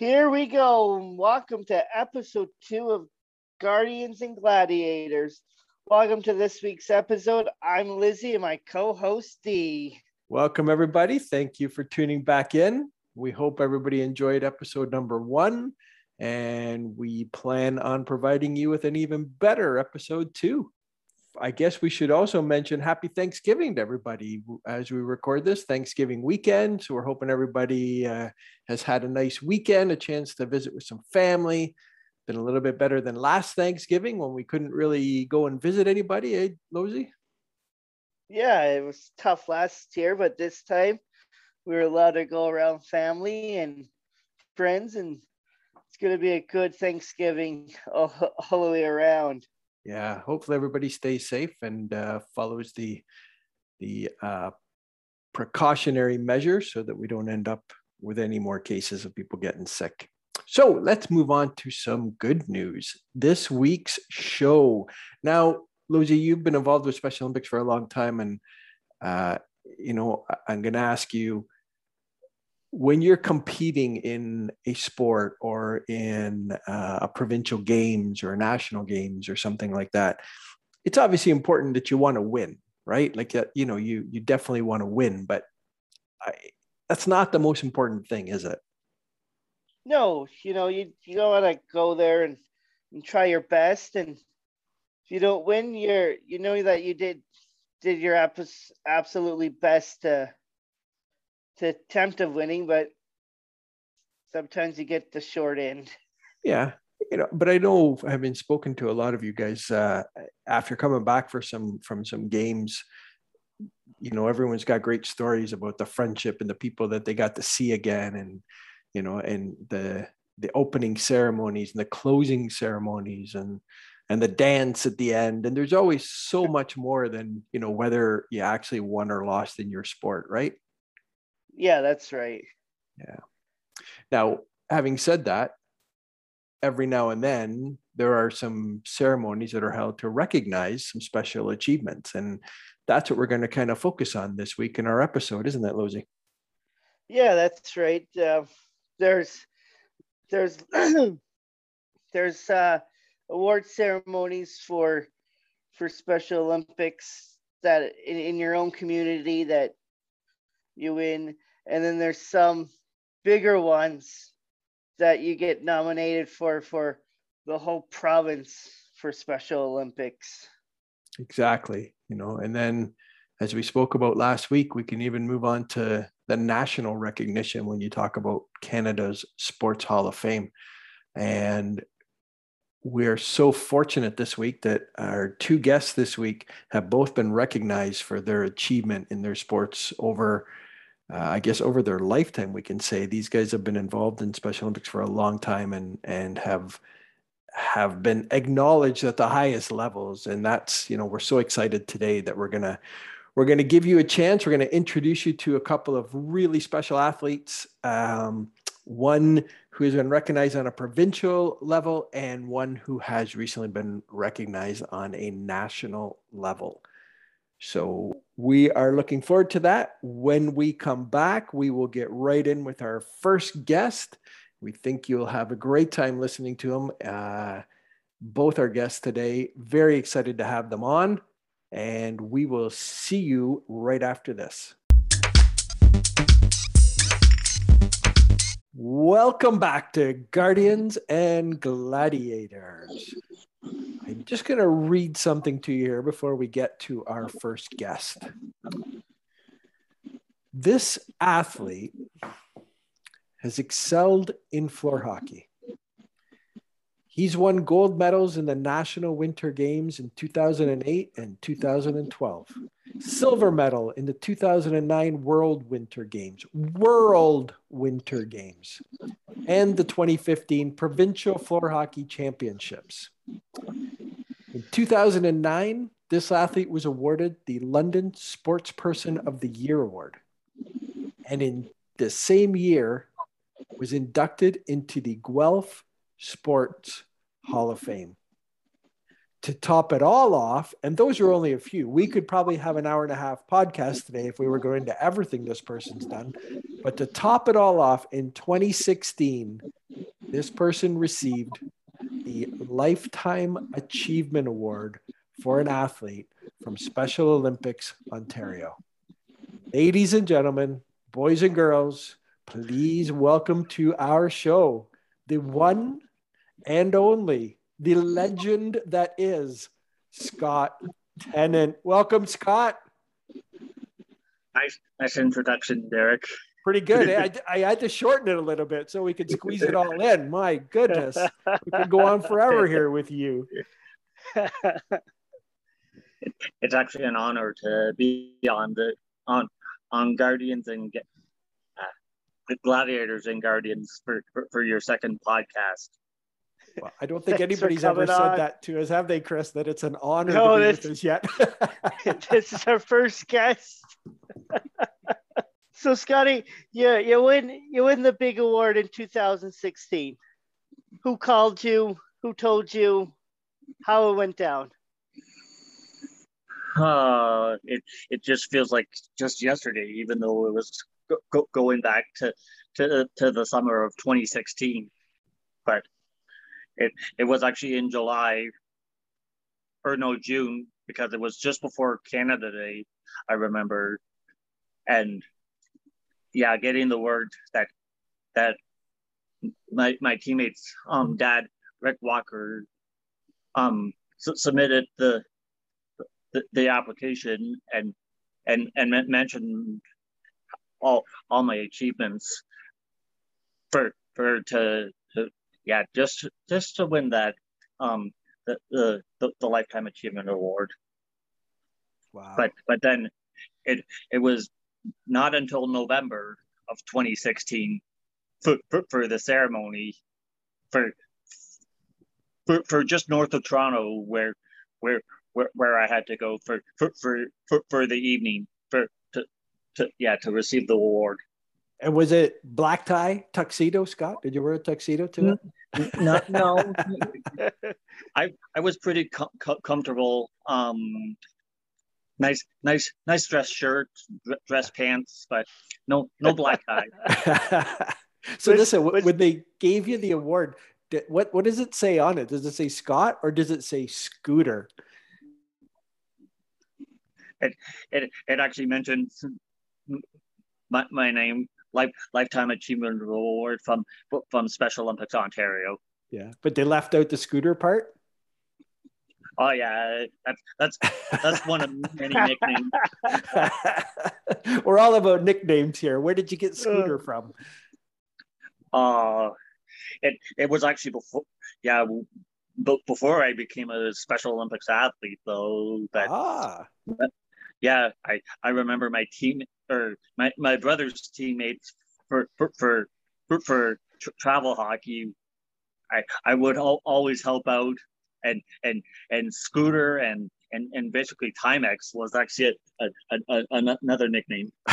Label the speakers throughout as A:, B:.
A: Here we go. Welcome to episode two of Guardians and Gladiators. Welcome to this week's episode. I'm Lizzie and my co host, Dee.
B: Welcome, everybody. Thank you for tuning back in. We hope everybody enjoyed episode number one, and we plan on providing you with an even better episode two. I guess we should also mention happy Thanksgiving to everybody as we record this Thanksgiving weekend. So we're hoping everybody uh, has had a nice weekend, a chance to visit with some family. Been a little bit better than last Thanksgiving when we couldn't really go and visit anybody, eh, Losey?
A: Yeah, it was tough last year, but this time we were allowed to go around family and friends, and it's going to be a good Thanksgiving all, all the way around
B: yeah hopefully everybody stays safe and uh, follows the the uh, precautionary measures so that we don't end up with any more cases of people getting sick. So let's move on to some good news. This week's show. Now Lucy, you've been involved with special olympics for a long time and uh, you know i'm going to ask you when you're competing in a sport or in uh, a provincial games or national games or something like that it's obviously important that you want to win right? Like uh, you know you you definitely want to win but I, that's not the most important thing is it?
A: No you know you, you don't want to go there and, and try your best and if you don't win you're you know that you did did your abs- absolutely best to to attempt of winning, but sometimes you get the short end.
B: Yeah, you know, but I know having spoken to a lot of you guys uh, after coming back for some from some games, you know, everyone's got great stories about the friendship and the people that they got to see again, and you know, and the the opening ceremonies and the closing ceremonies and and the dance at the end. And there's always so much more than you know whether you actually won or lost in your sport right
A: yeah, that's right.
B: Yeah. Now, having said that, every now and then there are some ceremonies that are held to recognize some special achievements. And that's what we're going to kind of focus on this week in our episode, isn't it, Lozy?
A: Yeah, that's right. Uh, there's there's there's uh, award ceremonies for for Special Olympics that in, in your own community that you win and then there's some bigger ones that you get nominated for for the whole province for Special Olympics.
B: Exactly, you know, and then as we spoke about last week, we can even move on to the national recognition when you talk about Canada's Sports Hall of Fame. And we're so fortunate this week that our two guests this week have both been recognized for their achievement in their sports over uh, I guess over their lifetime, we can say these guys have been involved in Special Olympics for a long time and and have have been acknowledged at the highest levels. And that's you know we're so excited today that we're gonna we're gonna give you a chance. We're gonna introduce you to a couple of really special athletes. Um, one who has been recognized on a provincial level and one who has recently been recognized on a national level. So we are looking forward to that. When we come back, we will get right in with our first guest. We think you'll have a great time listening to them. Uh, both our guests today, very excited to have them on. And we will see you right after this. Welcome back to Guardians and Gladiators. I'm just going to read something to you here before we get to our first guest. This athlete has excelled in floor hockey. He's won gold medals in the National Winter Games in 2008 and 2012, silver medal in the 2009 World Winter Games, World Winter Games, and the 2015 Provincial Floor Hockey Championships. In 2009, this athlete was awarded the London Sportsperson of the Year award. And in the same year, was inducted into the Guelph Sports Hall of Fame. To top it all off, and those are only a few, we could probably have an hour and a half podcast today if we were going to everything this person's done. But to top it all off, in 2016, this person received the Lifetime Achievement Award for an athlete from Special Olympics Ontario. Ladies and gentlemen, boys and girls, please welcome to our show the one and only, the legend that is Scott Tennant. Welcome, Scott.
C: Nice, nice introduction, Derek.
B: Pretty good. I, I had to shorten it a little bit so we could squeeze it all in. My goodness, we could go on forever here with you.
C: it's actually an honor to be on the on on Guardians and uh, Gladiators and Guardians for, for, for your second podcast.
B: Well, I don't think anybody's ever said on. that to us, have they, Chris? That it's an honor no, to be this, with us yet.
A: this is our first guest. So, Scotty, you you win you win the big award in 2016. Who called you? Who told you? How it went down?
C: Uh, it it just feels like just yesterday, even though it was go, go, going back to, to to the summer of 2016. But it it was actually in July or no June because it was just before Canada Day. I remember, and yeah, getting the word that that my my teammates um dad Rick Walker um submitted the the, the application and and and mentioned all all my achievements for for to, to yeah just just to win that um the, the the, the lifetime achievement award. Wow. But but then it it was not until november of 2016 for, for, for the ceremony for, for for just north of toronto where where where, where I had to go for for, for for for the evening for to to yeah to receive the award.
B: And was it black tie tuxedo, Scott? Did you wear a tuxedo to
C: it? No, no. I I was pretty com- comfortable. Um, nice, nice, nice dress shirt, dress pants, but no, no black tie.
B: so listen, when they gave you the award, what what does it say on it? Does it say Scott or does it say Scooter?
C: it it, it actually mentions my, my name life lifetime achievement award from from special olympics ontario
B: yeah but they left out the scooter part
C: oh yeah that's that's that's one of many nicknames.
B: We're all about nicknames here. Where did you get scooter from?
C: Uh it it was actually before yeah before I became a Special Olympics athlete, though, that ah. Yeah, I, I remember my team or my, my brother's teammates for for for, for, for travel hockey. I, I would al- always help out and and and Scooter and and and basically Timex was actually a, a, a, another nickname.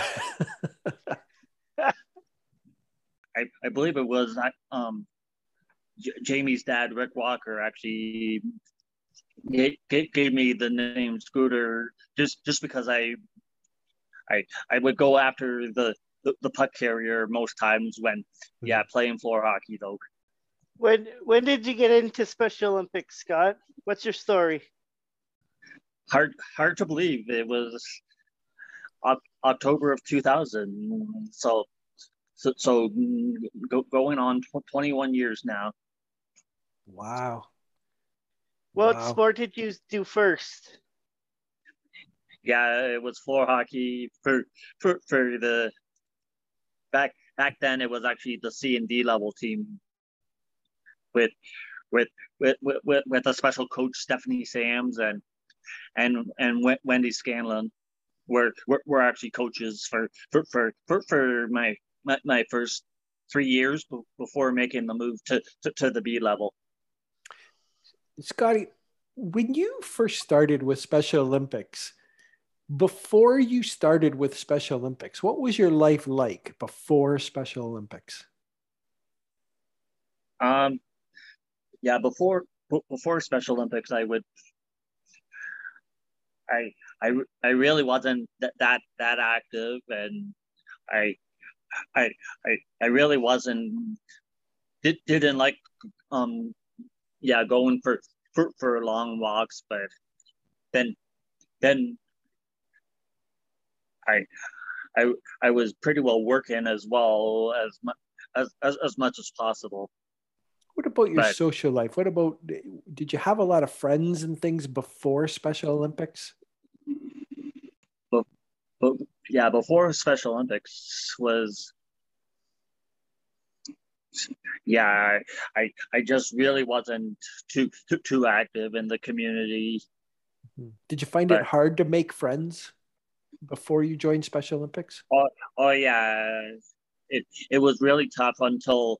C: I, I believe it was um, J- Jamie's dad, Rick Walker, actually gave, gave me the name Scooter just just because I I I would go after the the, the puck carrier most times when yeah playing floor hockey though.
A: When when did you get into Special Olympics, Scott? What's your story?
C: Hard hard to believe it was October of 2000. So so, so go, going on 21 years now.
B: Wow.
A: What wow. sport did you do first?
C: Yeah, it was floor hockey for for for the back back then. It was actually the C and D level team with with with with, with a special coach Stephanie Sams and and and Wendy Scanlon were were, were actually coaches for for for for, for my, my my first three years before making the move to, to, to the B level.
B: Scotty, when you first started with Special Olympics, before you started with Special Olympics, what was your life like before Special Olympics?
C: Um, yeah, before before Special Olympics, I would, I I I really wasn't that that, that active, and I I I I really wasn't did, didn't like um yeah going for for, for long walks, but then then I I I was pretty well working as well as much as, as, as much as possible.
B: What about your but, social life? What about did you have a lot of friends and things before Special Olympics?
C: But, but yeah, before Special Olympics was yeah, I I just really wasn't too too, too active in the community.
B: Mm-hmm. Did you find but, it hard to make friends before you joined Special Olympics?
C: Oh, oh yeah, it it was really tough until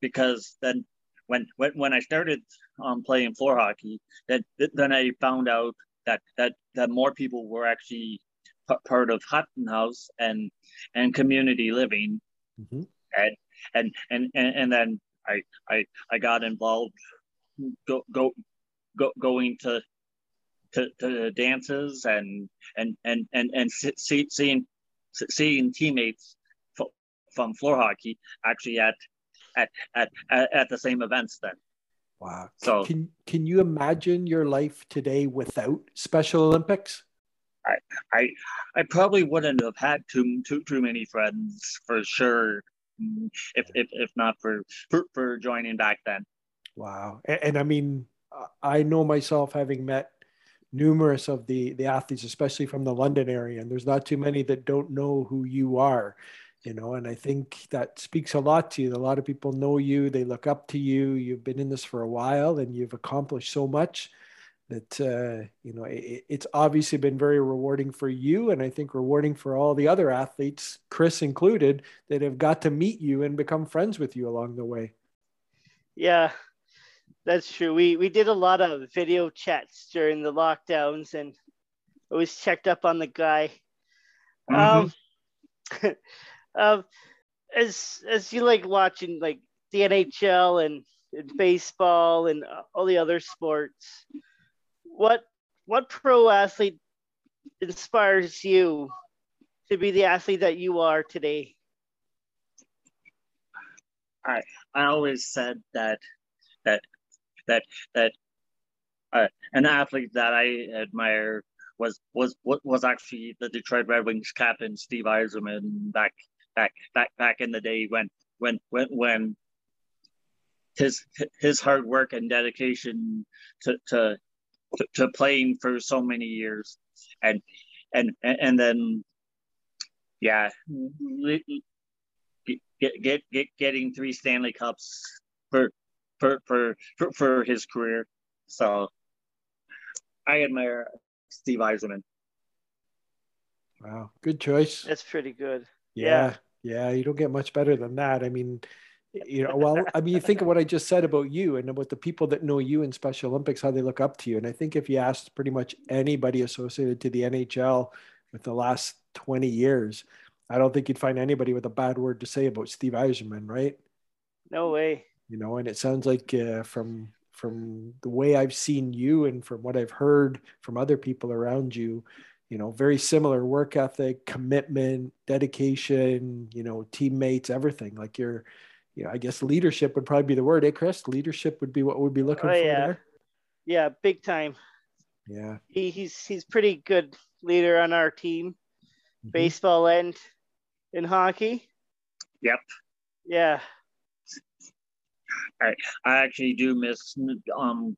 C: because then when when, when I started um, playing floor hockey, then then I found out that that that more people were actually part of Hutton House and and community living, mm-hmm. and, and and and and then I I I got involved go go go going to to, to dances and and and and and see, seeing seeing teammates from floor hockey actually at at at at the same events then.
B: Wow. So can can you imagine your life today without Special Olympics?
C: I I I probably wouldn't have had too too too many friends for sure if if, if not for, for for joining back then.
B: Wow. And, and I mean I know myself having met numerous of the the athletes especially from the London area and there's not too many that don't know who you are you know and i think that speaks a lot to you. A lot of people know you they look up to you you've been in this for a while and you've accomplished so much that uh, you know it, it's obviously been very rewarding for you and i think rewarding for all the other athletes chris included that have got to meet you and become friends with you along the way.
A: Yeah that's true. We we did a lot of video chats during the lockdowns and always checked up on the guy. Mm-hmm. um um, as as you like watching like the NHL and, and baseball and all the other sports, what what pro athlete inspires you to be the athlete that you are today?
C: I I always said that that that that uh, an athlete that I admire was was was actually the Detroit Red Wings captain Steve Yzerman back back back back in the day when when when when his his hard work and dedication to to to, to playing for so many years and and and then yeah get get, get getting three Stanley Cups for for for for, for his career so I admire Steve Yzerman.
B: Wow, good choice.
A: That's pretty good.
B: Yeah, yeah, you don't get much better than that. I mean, you know, well, I mean, you think of what I just said about you and about the people that know you in Special Olympics, how they look up to you. And I think if you asked pretty much anybody associated to the NHL with the last 20 years, I don't think you'd find anybody with a bad word to say about Steve Yzerman, right?
A: No way.
B: You know, and it sounds like uh, from from the way I've seen you and from what I've heard from other people around you, you know, very similar work ethic, commitment, dedication, you know, teammates, everything. Like you're, you know, I guess leadership would probably be the word, eh, Chris? Leadership would be what we'd be looking oh, for
A: yeah.
B: there.
A: Yeah, big time.
B: Yeah.
A: He, he's he's pretty good leader on our team, mm-hmm. baseball and in hockey.
C: Yep.
A: Yeah.
C: I I actually do miss um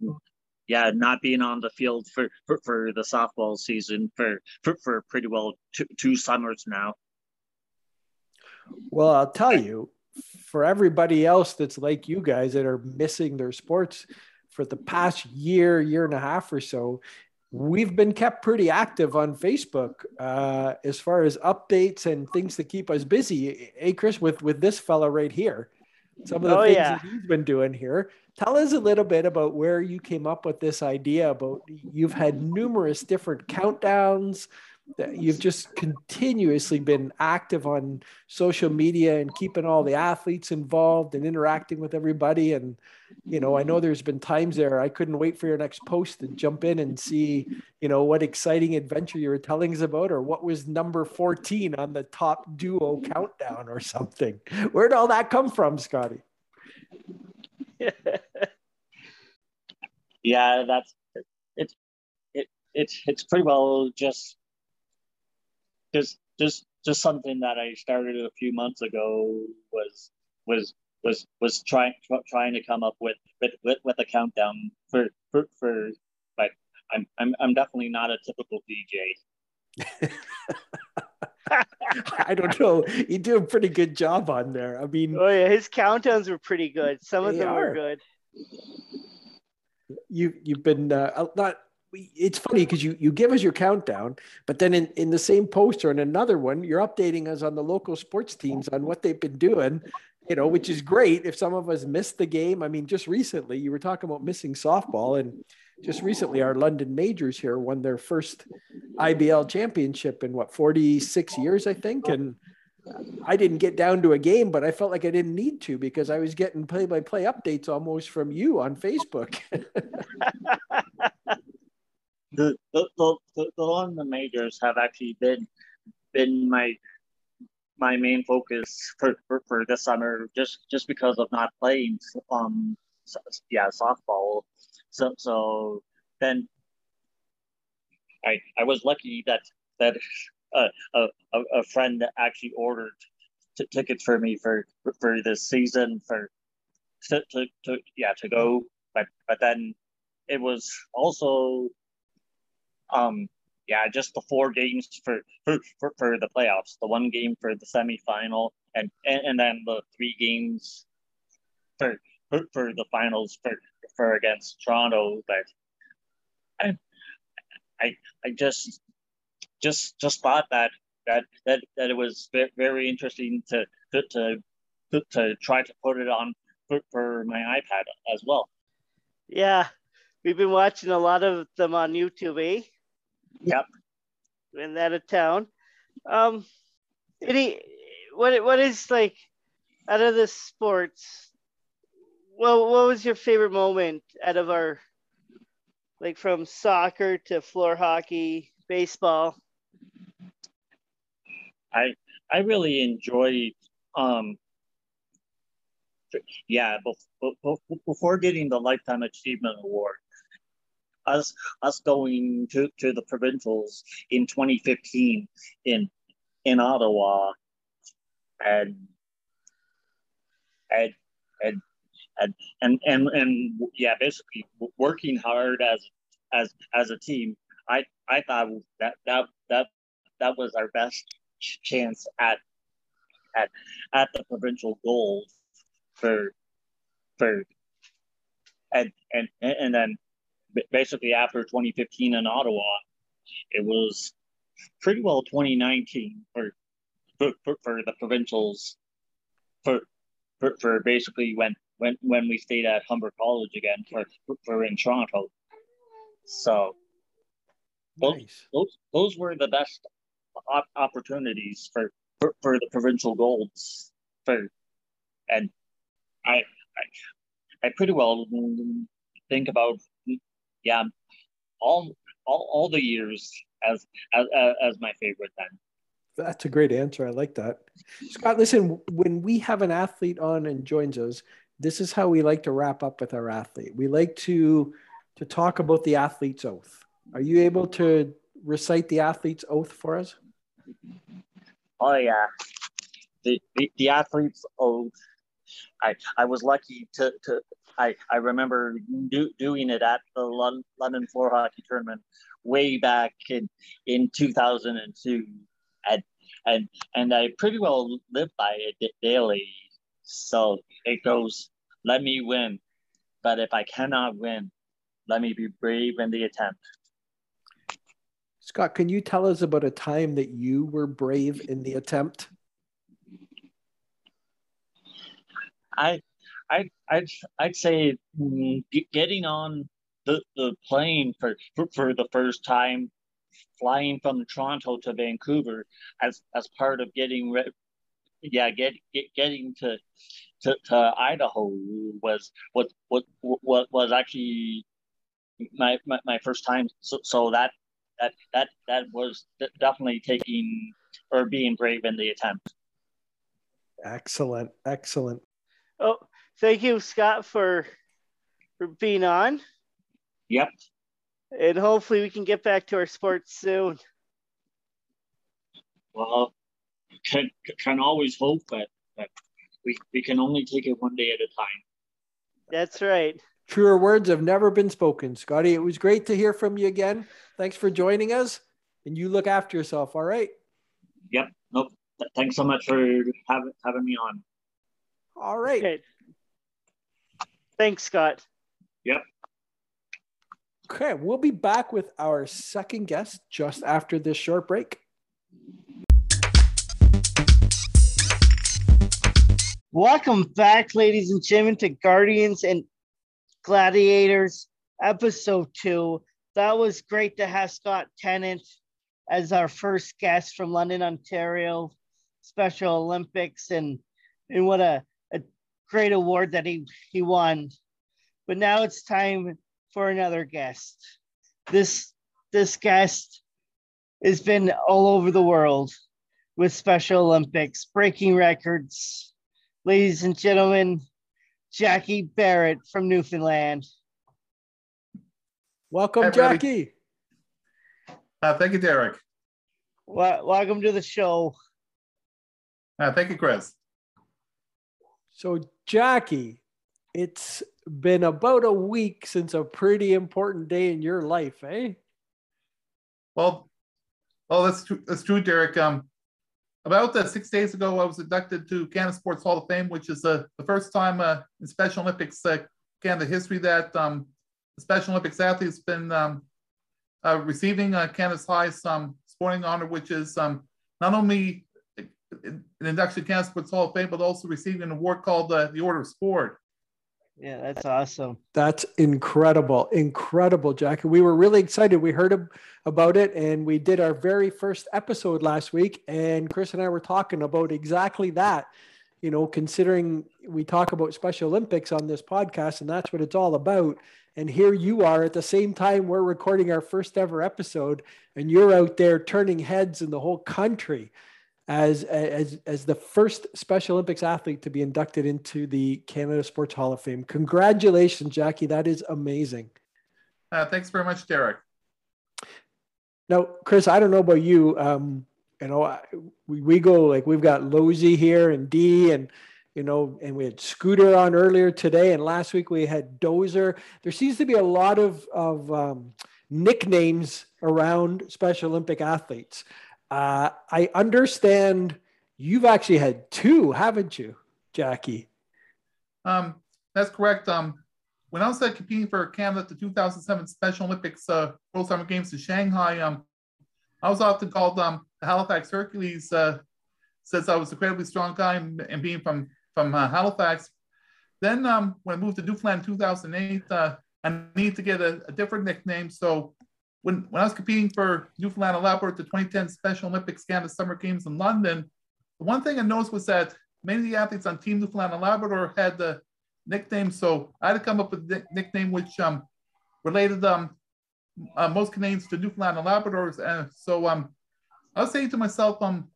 C: yeah, not being on the field for, for, for the softball season for, for, for pretty well two, two summers now.
B: Well, I'll tell you, for everybody else that's like you guys that are missing their sports for the past year, year and a half or so, we've been kept pretty active on Facebook uh, as far as updates and things to keep us busy. Hey, Chris, with with this fella right here, some of the oh, things yeah. that he's been doing here. Tell us a little bit about where you came up with this idea about you've had numerous different countdowns, that you've just continuously been active on social media and keeping all the athletes involved and interacting with everybody. And, you know, I know there's been times there I couldn't wait for your next post to jump in and see, you know, what exciting adventure you were telling us about or what was number 14 on the top duo countdown or something. Where'd all that come from, Scotty?
C: yeah, that's it's it, it's it's pretty well just just just just something that I started a few months ago was was was was trying trying to come up with with with, with a countdown for for for but I'm I'm I'm definitely not a typical DJ.
B: I don't know. You do a pretty good job on there. I mean,
A: oh yeah, his countdowns were pretty good. Some of them are. were good.
B: You you've been uh, not it's funny because you you give us your countdown, but then in, in the same post or in another one, you're updating us on the local sports teams on what they've been doing, you know, which is great. If some of us missed the game, I mean, just recently you were talking about missing softball, and just recently our London Majors here won their first IBL championship in what 46 years, I think, and I didn't get down to a game, but I felt like I didn't need to because I was getting play by play updates almost from you on Facebook.
C: the the, the, the, London majors have actually been been my my main focus for, for, for this summer just just because of not playing um yeah softball so so then I I was lucky that that uh, a, a, friend actually ordered t- tickets for me for for this season for to, to, to yeah to go. But but then it was also um, yeah, just the four games for, for, for, for the playoffs, the one game for the semifinal, and, and, and then the three games for, for, for the finals for, for against Toronto. But I, I, I just, just, just thought that, that, that, that it was very interesting to, to, to, to try to put it on for, for my iPad as well.
A: Yeah, we've been watching a lot of them on YouTube, eh?
C: Yep.
A: In that of town. Um, any what what is like out of the sports? Well, what was your favorite moment out of our like from soccer to floor hockey, baseball?
C: I I really enjoyed um yeah before before getting the lifetime achievement award us us going to, to the provincials in 2015 in in Ottawa and and and and and and, and yeah basically working hard as as as a team I I thought that that that that was our best chance at at at the provincial goals for for and and and then basically after 2015 in Ottawa, it was pretty well 2019 for for, for, for the provincials for, for for basically when when when we stayed at Humber College again for for in Toronto. So nice. those, those those were the best op- opportunities for, for for the provincial golds for and I I I pretty well think about yeah, all all, all the years as, as as my favorite then.
B: That's a great answer. I like that. Scott, listen, when we have an athlete on and joins us, this is how we like to wrap up with our athlete. We like to to talk about the athlete's oath. Are you able to recite the athlete's oath for us?
C: Oh yeah. The the, the athlete's oath. I I was lucky to to I, I remember do, doing it at the London floor hockey tournament way back in, in 2002. And, and, and I pretty well live by it daily. So it goes, let me win. But if I cannot win, let me be brave in the attempt.
B: Scott, can you tell us about a time that you were brave in the attempt?
C: I I'd I'd I'd say mm, getting on the, the plane for, for, for the first time flying from Toronto to Vancouver as as part of getting re- yeah get, get getting to, to to Idaho was what what what was actually my, my, my first time. So, so that that that that was definitely taking or being brave in the attempt.
B: Excellent excellent.
A: Oh thank you scott for for being on.
C: Yep.
A: And hopefully we can get back to our sports soon.
C: Well, can can always hope, but, but we we can only take it one day at a time.
A: That's right.
B: Truer words have never been spoken, Scotty. It was great to hear from you again. Thanks for joining us, and you look after yourself. All right.
C: Yep. Nope. Thanks so much for having having me on.
B: All right. Okay.
A: Thanks, Scott.
C: Yep.
B: Okay, we'll be back with our second guest just after this short break.
A: Welcome back, ladies and gentlemen, to Guardians and Gladiators, episode two. That was great to have Scott Tennant as our first guest from London, Ontario, Special Olympics, and and what a, a great award that he he won. But now it's time for another guest. This this guest has been all over the world with Special Olympics, breaking records. Ladies and gentlemen, Jackie Barrett from Newfoundland.
B: Welcome, Hi, Jackie.
D: Uh, thank you, Derek.
A: Well, welcome to the show.
D: Uh, thank you, Chris.
B: So, Jackie, it's been about a week since a pretty important day in your life, eh?
D: Well, well, that's true. That's true, Derek. Um, about uh, six days ago, I was inducted to Canada Sports Hall of Fame, which is uh, the first time uh, in Special Olympics uh, Canada history that um, Special Olympics athletes has been um, uh, receiving uh, Canada's highest um, sporting honor, which is um, not only an induction to Canada Sports Hall of Fame, but also receiving an award called the Order of Sport.
A: Yeah, that's awesome.
B: That's incredible. Incredible, Jack. We were really excited. We heard about it and we did our very first episode last week. And Chris and I were talking about exactly that. You know, considering we talk about Special Olympics on this podcast, and that's what it's all about. And here you are at the same time we're recording our first ever episode, and you're out there turning heads in the whole country as, as, as the first Special Olympics athlete to be inducted into the Canada Sports Hall of Fame. Congratulations, Jackie. That is amazing.
D: Uh, thanks very much, Derek.
B: Now, Chris, I don't know about you. Um, you know, we, we go like we've got Lozy here and D and, you know, and we had Scooter on earlier today. And last week we had Dozer. There seems to be a lot of, of um, nicknames around Special Olympic athletes. Uh, I understand you've actually had two, haven't you, Jackie?
D: Um, that's correct. Um, when I was uh, competing for Canada at the 2007 Special Olympics uh, World Summer Games in Shanghai, um, I was often called um, the Halifax Hercules, uh, since I was an incredibly strong guy and, and being from from uh, Halifax. Then um, when I moved to Newfoundland in 2008, uh, I needed to get a, a, different nickname. So when, when I was competing for Newfoundland and Labrador at the 2010 Special Olympics Canada Summer Games in London, the one thing I noticed was that many of the athletes on Team Newfoundland and Labrador had the nickname. So I had to come up with a nickname which um, related um, uh, most Canadians to Newfoundland and Labradors. And so um, I was saying to myself, um,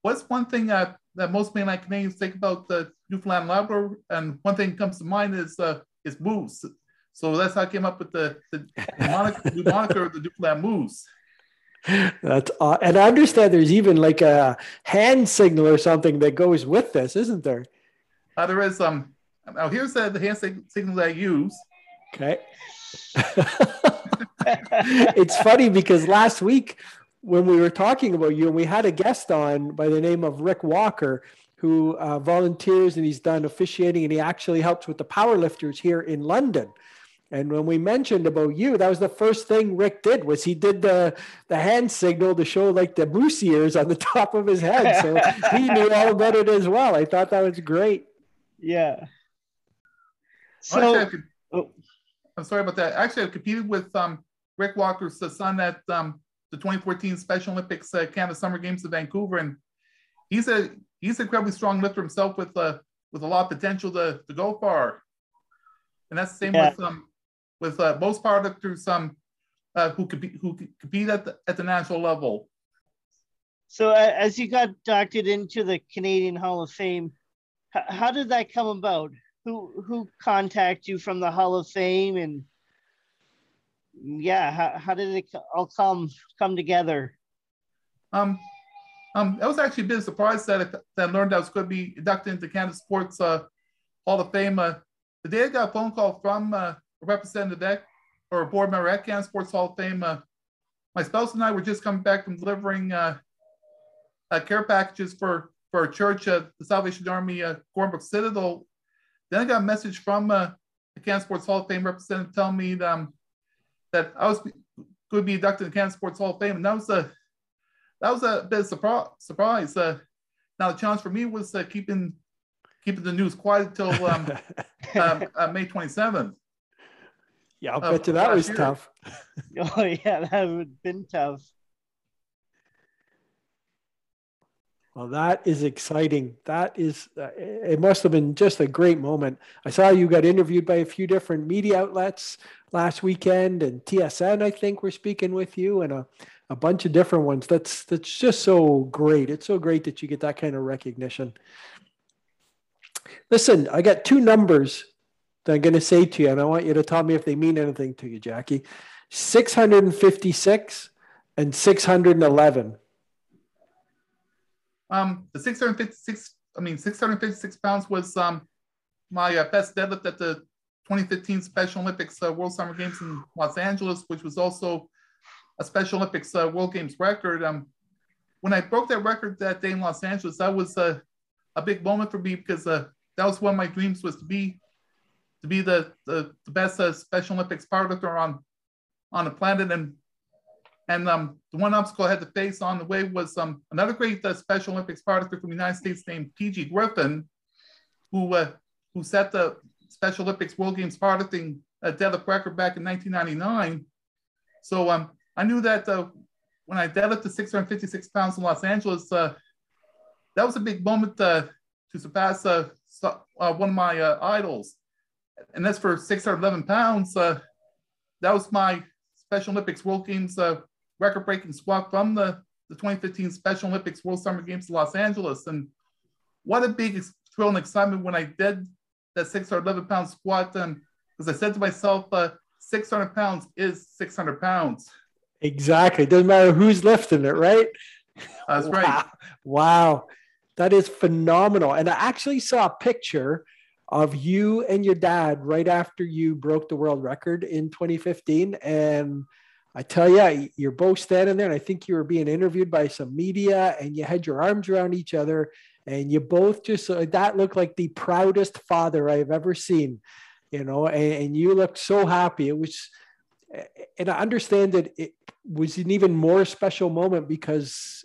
D: what's one thing that, that most mainland Canadians think about the Newfoundland and Labrador? And one thing comes to mind is uh, is moose. So that's how I came up with the, the moniker, the moniker of the Newfoundland Moose.
B: That's uh, and I understand there's even like a hand signal or something that goes with this, isn't there?
D: Uh, there is um. Now here's the, the hand signal I use.
B: Okay. it's funny because last week when we were talking about you and we had a guest on by the name of Rick Walker who uh, volunteers and he's done officiating and he actually helps with the powerlifters here in London. And when we mentioned about you, that was the first thing Rick did was he did the the hand signal to show like the moose ears on the top of his head. So he knew all about it as well. I thought that was great.
A: Yeah.
D: So actually, could, oh. I'm sorry about that. Actually, I competed with um, Rick Walker's son at um, the 2014 Special Olympics uh, Canada Summer Games in Vancouver, and he's a he's an incredibly strong lifter himself with uh, with a lot of potential to, to go far. And that's the same yeah. with um with uh, most powerlifters um uh, who compete who could compete at the, at the national level.
A: So uh, as you got doctored into the Canadian Hall of Fame, h- how did that come about? Who who contacted you from the Hall of Fame and yeah, how, how did it all come come together?
D: Um, um, I was actually a bit surprised that I, that I learned I was going to be inducted into Canada Sports uh, Hall of Fame. Uh, the day I got a phone call from uh, representative at, or board member at Canada Sports Hall of Fame, uh, my spouse and I were just coming back from delivering uh, uh, care packages for for a church at the Salvation Army uh, Corner Brook Citadel. Then I got a message from uh, the Canada Sports Hall of Fame representative telling me that, um, that I was going to be inducted in the Canada Sports Hall of Fame, and that was a that was a bit of surprise. surprise. Uh, now the challenge for me was uh, keeping keeping the news quiet until um, um, uh, May 27th.
B: Yeah, I'll bet you that was year. tough.
A: oh yeah, that would have been tough.
B: Well, that is exciting. That is, uh, it must have been just a great moment. I saw you got interviewed by a few different media outlets last weekend, and TSN, I think, were speaking with you, and a, a bunch of different ones. That's that's just so great. It's so great that you get that kind of recognition. Listen, I got two numbers that I'm going to say to you, and I want you to tell me if they mean anything to you, Jackie. 656 and 611.
D: Um, the 656, I mean, 656 pounds was um, my uh, best deadlift at the 2015 Special Olympics uh, World Summer Games in Los Angeles, which was also a Special Olympics uh, World Games record. Um, when I broke that record that day in Los Angeles, that was a, a big moment for me because uh, that was one of my dreams was to be to be the the, the best uh, Special Olympics powerlifter on on the planet. And and um, the one obstacle I had to face on the way was um, another great uh, Special Olympics powerlifter from the United States named P.G. Griffin, who uh, who set the Special Olympics World Games powerlifting uh, deadlift record back in 1999. So um, I knew that uh, when I deadlifted 656 pounds in Los Angeles, uh, that was a big moment uh, to surpass one of my idols. And that's for 611 pounds. Uh, that was my Special Olympics World Games uh, record breaking squat from the, the 2015 Special Olympics World Summer Games in Los Angeles. And what a big thrill and excitement when I did that 611 pound squat. And because I said to myself, uh, 600 pounds is 600 pounds.
B: Exactly. Doesn't matter who's lifting it, right?
D: That's
B: wow.
D: right.
B: Wow. That is phenomenal. And I actually saw a picture of you and your dad right after you broke the world record in 2015. And I tell you, you're both standing there, and I think you were being interviewed by some media, and you had your arms around each other, and you both just uh, that looked like the proudest father I've ever seen, you know, and, and you looked so happy. It was and I understand that it was an even more special moment because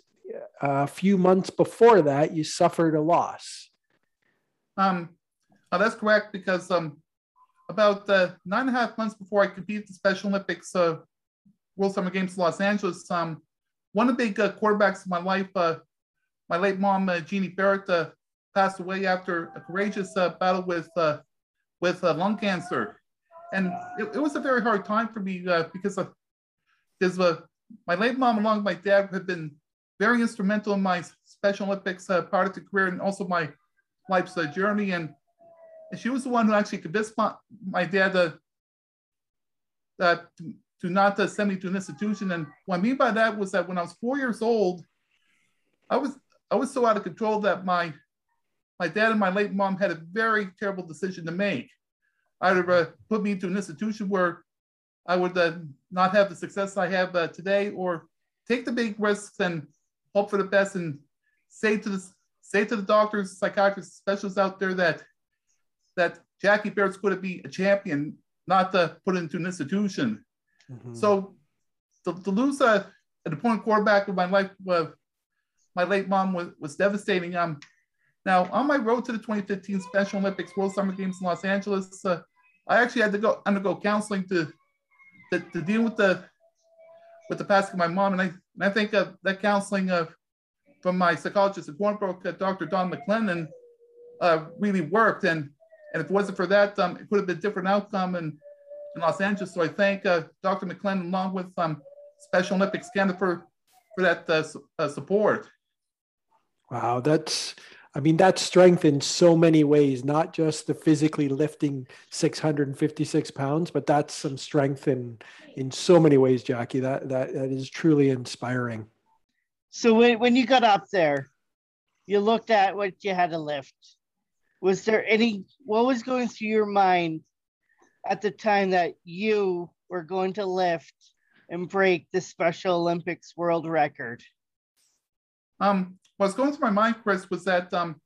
B: uh, a few months before that you suffered a loss.
D: Um, oh, that's correct because um, about uh, nine and a half months before I competed the Special Olympics uh, World Summer Games in Los Angeles, um, one of the big uh, quarterbacks of my life, uh, my late mom, uh, Jeannie Barrett, uh, passed away after a courageous uh, battle with uh, with uh, lung cancer and it, it, was a very hard time for me uh, because uh, my late mom along with my dad had been very instrumental in my Special Olympics uh, part of the career and also my life's uh, journey. And, she was the one who actually convinced my, my dad uh, to, to not uh, send me to an institution. And what I mean by that was that when I was four years old, I was I was so out of control that my my dad and my late mom had a very terrible decision to make either uh, put me into an institution where I would uh, not have the success I have uh, today, or take the big risks and hope for the best, and say to the say to the doctors, psychiatrists, specialists out there that that Jackie Barrett's going to be a champion, not to put into an institution. Mm-hmm. So to, to lose a, an important quarterback of my life, uh, my late mom was, was devastating. Um, now, on my road to the 2015 Special Olympics World Summer Games in Los Angeles, uh, I actually had to go undergo counseling to, to, to deal with the with the passing of my mom, and I and I think uh, that counseling uh, from my psychologist at Thornbrook, uh, Dr. Don McLennan, uh, really worked. And and if it wasn't for that, um, it could have been a different outcome in, in Los Angeles. So I thank uh, Dr. McLennan along with um, Special Olympics Canada for for that uh, uh, support.
B: Wow, that's I mean, that's strength in so many ways, not just the physically lifting 656 pounds, but that's some strength in in so many ways, Jackie. That that, that is truly inspiring.
A: So when, when you got up there, you looked at what you had to lift. Was there any what was going through your mind at the time that you were going to lift and break the Special Olympics world record?
D: Um, what's going through my mind, Chris, was that um,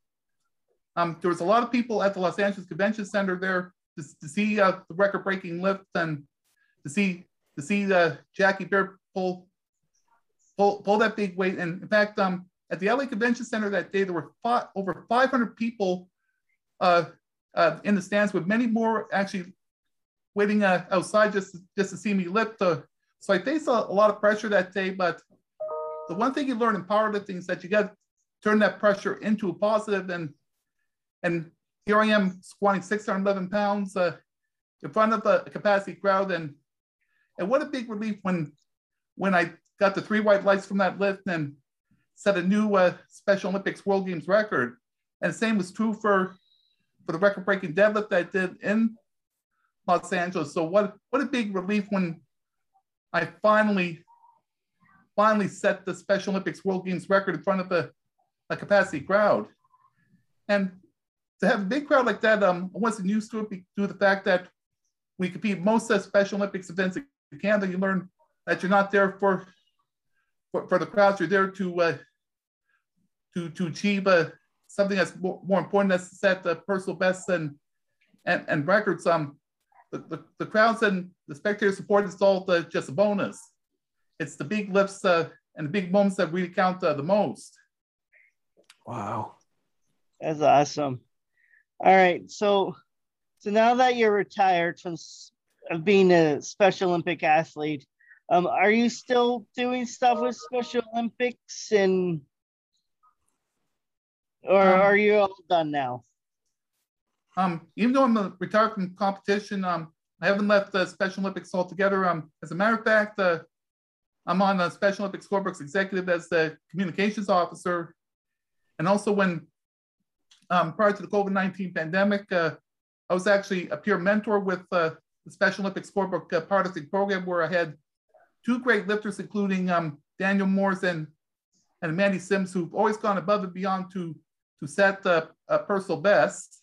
D: um, there was a lot of people at the Los Angeles Convention Center there to, to see uh, the record-breaking lift and to see to see uh, Jackie Barrett pull, pull pull that big weight. And in fact, um, at the LA Convention Center that day, there were five, over 500 people uh, in the stands, with many more actually waiting uh, outside just just to see me lift. So I faced a, a lot of pressure that day, but the one thing you learn in powerlifting is that you got to turn that pressure into a positive and and here I am squatting 611 pounds uh, in front of a capacity crowd and and what a big relief when when I got the three white lights from that lift and set a new uh, Special Olympics World Games record and the same was true for for the record breaking deadlift that I did in Los Angeles so what what a big relief when I finally finally set the Special Olympics World Games record in front of a, a capacity crowd. And to have a big crowd like that, um, I wasn't used to it due to the fact that we compete most of Special Olympics events in Canada. You learn that you're not there for for, for the crowds. You're there to uh, to to achieve uh, something that's more, more important. That's to set the personal bests and and, and records. Um, the, the, the crowds and the spectator support is all the, just a bonus it's the big lifts uh, and the big moments that really count uh, the most.
B: Wow,
A: that's awesome. All right, so so now that you're retired from of being a Special Olympic athlete, um, are you still doing stuff with Special Olympics and or um, are you all done now?
D: Um, even though I'm retired from competition, um, I haven't left the Special Olympics altogether. Um, as a matter of fact, uh, I'm on the Special Olympics Corner Brook's executive as the communications officer. And also when, um, prior to the COVID-19 pandemic, uh, I was actually a peer mentor with uh, the Special Olympics Scorebook uh, partisan program where I had two great lifters, including um, Daniel Moores and, and Mandy Sims, who've always gone above and beyond to, to set uh, a personal best.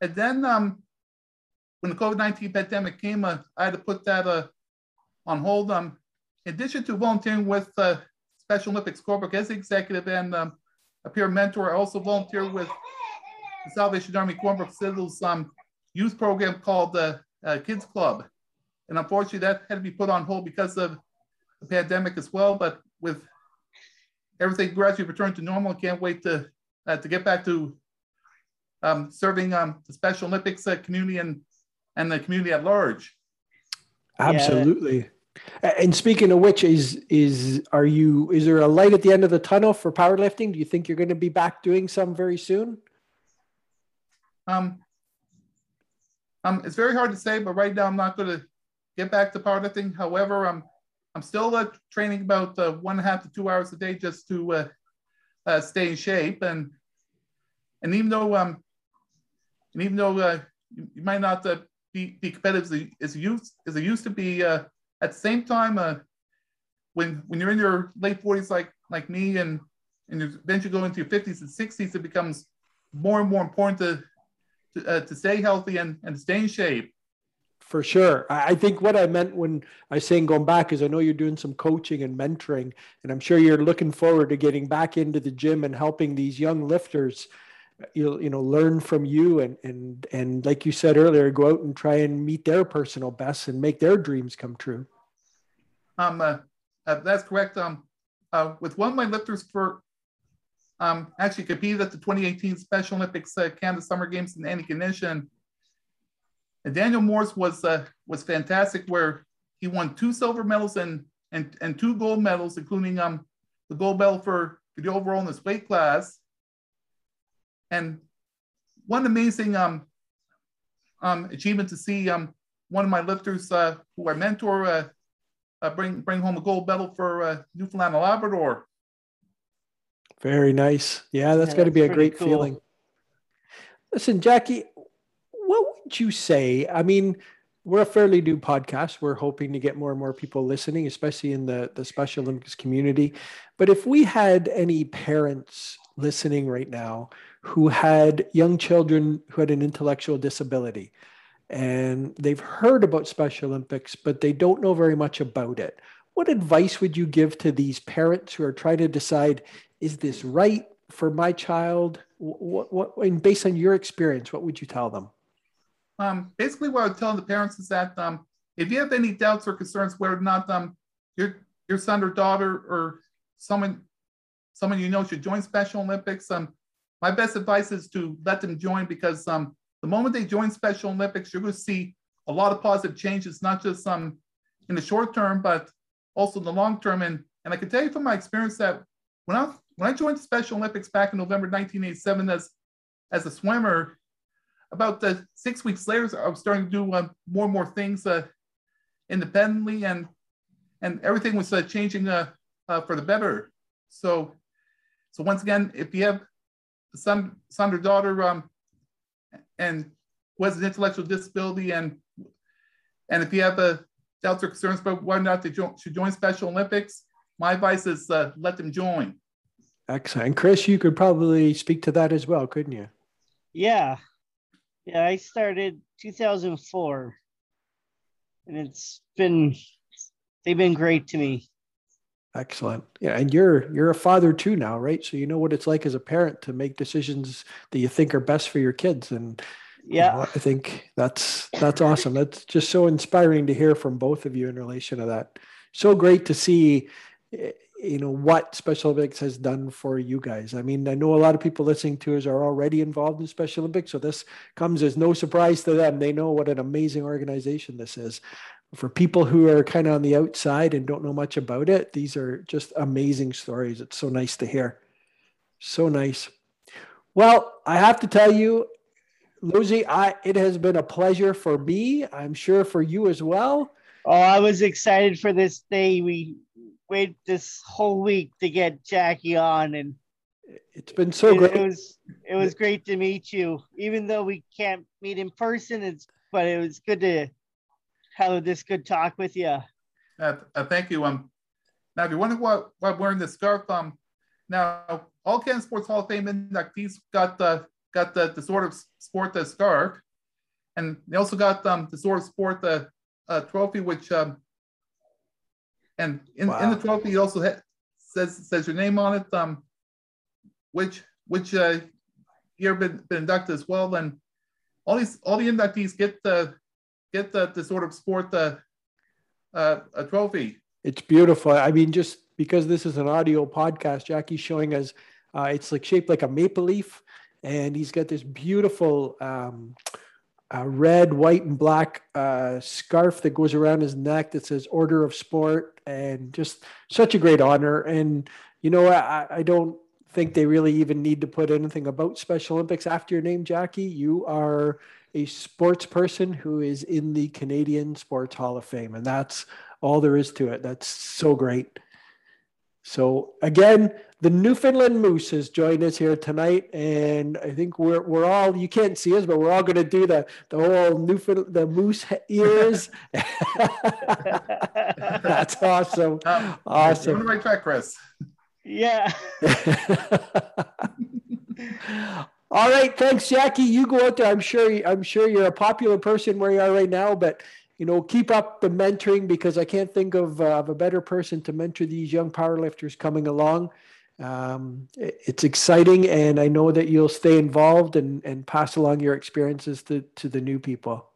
D: And then um, when the COVID-19 pandemic came, uh, I had to put that uh, on hold. Um, in addition to volunteering with uh, Special Olympics Corner Brook as executive and um, a peer mentor, I also volunteer with the Salvation Army Corner Brook Citadel's um, youth program called the uh, Kids Club. And unfortunately, that had to be put on hold because of the pandemic as well. But with everything gradually returned to normal, I can't wait to uh, to get back to um, serving um, the Special Olympics uh, community and and the community at large.
B: Absolutely. And speaking of which, is is are you is there a light at the end of the tunnel for powerlifting? Do you think you're going to be back doing some very soon?
D: Um, um, it's very hard to say, but right now I'm not going to get back to powerlifting. However, I'm I'm still uh, training about uh, one and a half to two hours a day just to uh, uh, stay in shape, and and even though um, and even though uh, you, you might not uh, be, be competitive as, you used as it used to be. Uh, at the same time, uh, when when you're in your late 40s, like like me, and and eventually go into your 50s and 60s, it becomes more and more important to to, uh, to stay healthy and, and stay in shape.
B: For sure. I think what I meant when I was saying going back is I know you're doing some coaching and mentoring, and I'm sure you're looking forward to getting back into the gym and helping these young lifters you you know learn from you and and and like you said earlier go out and try and meet their personal best and make their dreams come true.
D: Um uh, uh, that's correct. Um uh, with one of my lifters for um actually competed at the 2018 special olympics uh, canada summer games in Antigonish and daniel morse was uh was fantastic where he won two silver medals and and, and two gold medals, including um, the gold medal for, for the overall in this weight class. And one amazing um, um, achievement to see um, one of my lifters uh, who I mentor uh, uh, bring bring home a gold medal for uh, Newfoundland and Labrador.
B: Very nice. Yeah, that's yeah, got to be a great cool. feeling. Listen, Jackie, what would you say? I mean, we're a fairly new podcast. We're hoping to get more and more people listening, especially in the, the Special Olympics community. But if we had any parents listening right now who had young children who had an intellectual disability and they've heard about Special Olympics, but they don't know very much about it, what advice would you give to these parents who are trying to decide is this right for my child? What, what, and based on your experience, what would you tell them?
D: Um, basically, what I would tell the parents is that um, if you have any doubts or concerns whether or not um, your your son or daughter or someone someone you know should join Special Olympics, um, my best advice is to let them join because um, the moment they join Special Olympics, you're going to see a lot of positive changes, not just um, in the short term, but also in the long term. And and I can tell you from my experience that when I when I joined the Special Olympics back in November 1987 as, as a swimmer, about uh, six weeks later, I was starting to do uh, more and more things uh, independently, and and everything was uh, changing uh, for the better. So, so once again, if you have son, son or daughter, um, and who has an intellectual disability, and and if you have a doubts or concerns about whether or not they jo- should join Special Olympics, my advice is let them join.
B: Excellent. And Chris, you could probably speak to that as well, couldn't you?
A: Yeah. Yeah, I started 2004 and it's been they've been great to me.
B: Excellent. Yeah, and you're you're a father too now, right? So you know what it's like as a parent to make decisions that you think are best for your kids and
A: yeah,
B: you know, I think that's that's awesome. That's just so inspiring to hear from both of you in relation to that. So great to see eh, you know what special olympics has done for you guys i mean i know a lot of people listening to us are already involved in special olympics so this comes as no surprise to them they know what an amazing organization this is for people who are kind of on the outside and don't know much about it these are just amazing stories it's so nice to hear so nice well i have to tell you Lucy, I it has been a pleasure for me. I'm sure for you as well.
A: Oh, I was excited for this day. We wait this whole week to get Jackie on, and
B: it's been so
A: it,
B: great.
A: It was it was great to meet you, even though we can't meet in person. It's but it was good to have this good talk with you.
D: Uh, uh, thank you. Um, now if you're wondering what why I'm wearing this scarf, um, now all Canada Sports Hall of Fame inductees got the got the, the Order of Sport the scarf, and they also got um the Order of Sport the uh, trophy, which um and in, wow. in the trophy, it also ha- says says your name on it, um, which which uh, you've been, been inducted as well. And all these all the inductees get the get the, the Order of Sport the uh, a trophy.
B: It's beautiful. I mean, just because this is an audio podcast, Jackie's showing us uh, it's like shaped like a maple leaf, and he's got this beautiful um, a red, white, and black uh, scarf that goes around his neck that says Order of Sport, and just such a great honor. And you know, I, I don't think they really even need to put anything about Special Olympics after your name, Jackie. You are a sports person who is in the Canadian Sports Hall of Fame, and that's all there is to it. That's so great. So again, the Newfoundland Moose has joined us here tonight, and I think we're we're all you can't see us, but we're all going to do the the whole Newfoundland the moose ears. That's awesome. Um, awesome.
D: You're on the right track, Chris.
A: Yeah.
B: all right, thanks, Jackie. You go out there. I'm sure. I'm sure you're a popular person where you are right now, but you know, keep up the mentoring because I can't think of, uh, of a better person to mentor these young powerlifters coming along. Um, it's exciting, and I know that you'll stay involved and, and pass along your experiences to, to the new people.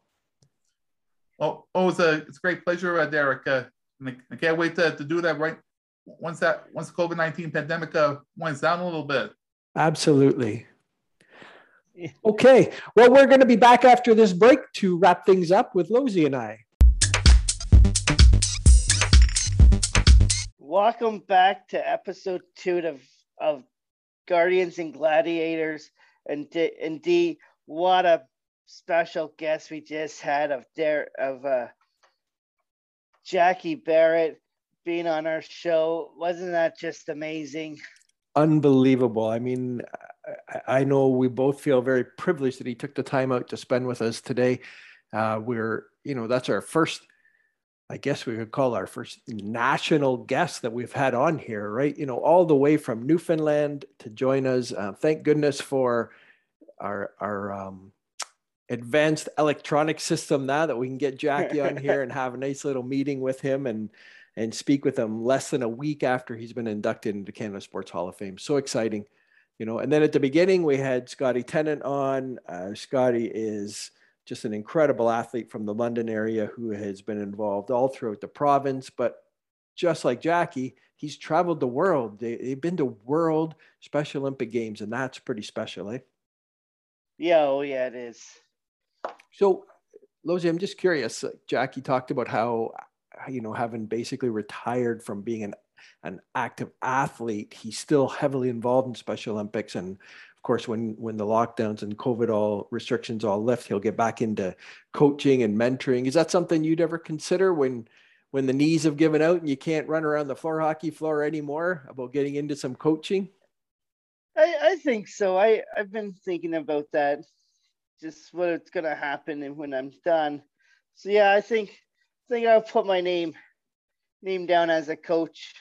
D: Oh, oh, it's a it's a great pleasure, uh, Derek. Uh, I can't wait to, to do that right once that once the COVID nineteen pandemic uh, winds down a little bit.
B: Absolutely. Okay. Well, we're going to be back after this break to wrap things up with Lozy and I.
A: welcome back to episode two of, of Guardians and Gladiators. And D, and D, what a special guest we just had of there of uh, Jackie Barrett being on our show. Wasn't that just amazing?
B: Unbelievable. I mean, I, know we both feel very privileged that he took the time out to spend with us today. Uh, we're, you know, that's our first I guess we could call our first national guest that we've had on here, right? You know, all the way from Newfoundland to join us. Uh, thank goodness for our our um, advanced electronic system now that we can get Jackie on here and have a nice little meeting with him and and speak with him less than a week after he's been inducted into Canada Sports Hall of Fame. So exciting, you know. And then at the beginning we had Scotty Tennant on. Uh, Scotty is just an incredible athlete from the London area who has been involved all throughout the province. But just like Jackie, he's traveled the world. They, have been to World Special Olympic Games, and that's pretty special, eh?
A: Yeah, oh yeah, it is.
B: So, Lozie, I'm just curious. Jackie talked about how, you know, having basically retired from being an an active athlete, he's still heavily involved in Special Olympics and of course, when when the lockdowns and COVID all restrictions all lift, he'll get back into coaching and mentoring. Is that something you'd ever consider when when the knees have given out and you can't run around the floor hockey floor anymore about getting into some coaching?
A: I, I think so. I, I've been thinking about that, just what's gonna happen and when I'm done. So yeah, I think I think I'll put my name name down as a coach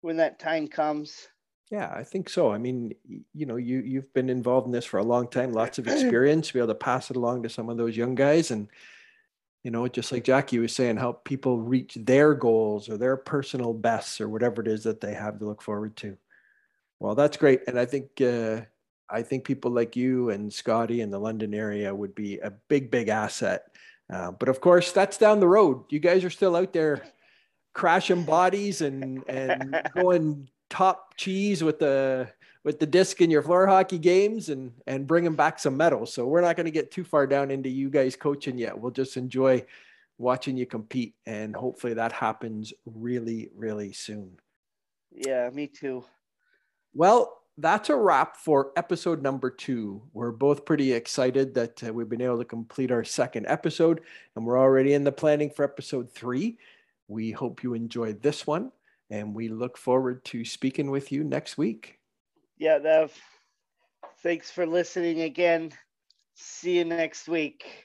A: when that time comes.
B: Yeah, I think so. I mean, you know, you you've been involved in this for a long time, lots of experience, be able to pass it along to some of those young guys and you know, just like Jackie was saying, help people reach their goals or their personal bests or whatever it is that they have to look forward to. Well, that's great. And I think uh, I think people like you and Scotty in the London area would be a big, big asset. Uh, but of course, that's down the road. You guys are still out there crashing bodies and and going top cheese with the with the disc in your floor hockey games and and bringing back some medals. So we're not going to get too far down into you guys coaching yet. We'll just enjoy watching you compete, and hopefully that happens really really soon.
A: Yeah, me too.
B: Well, that's a wrap for episode number two. We're both pretty excited that uh, we've been able to complete our second episode, and we're already in the planning for episode three. We hope you enjoyed this one. And we look forward to speaking with you next week.
A: Yeah, Dev. Thanks for listening again. See you next week.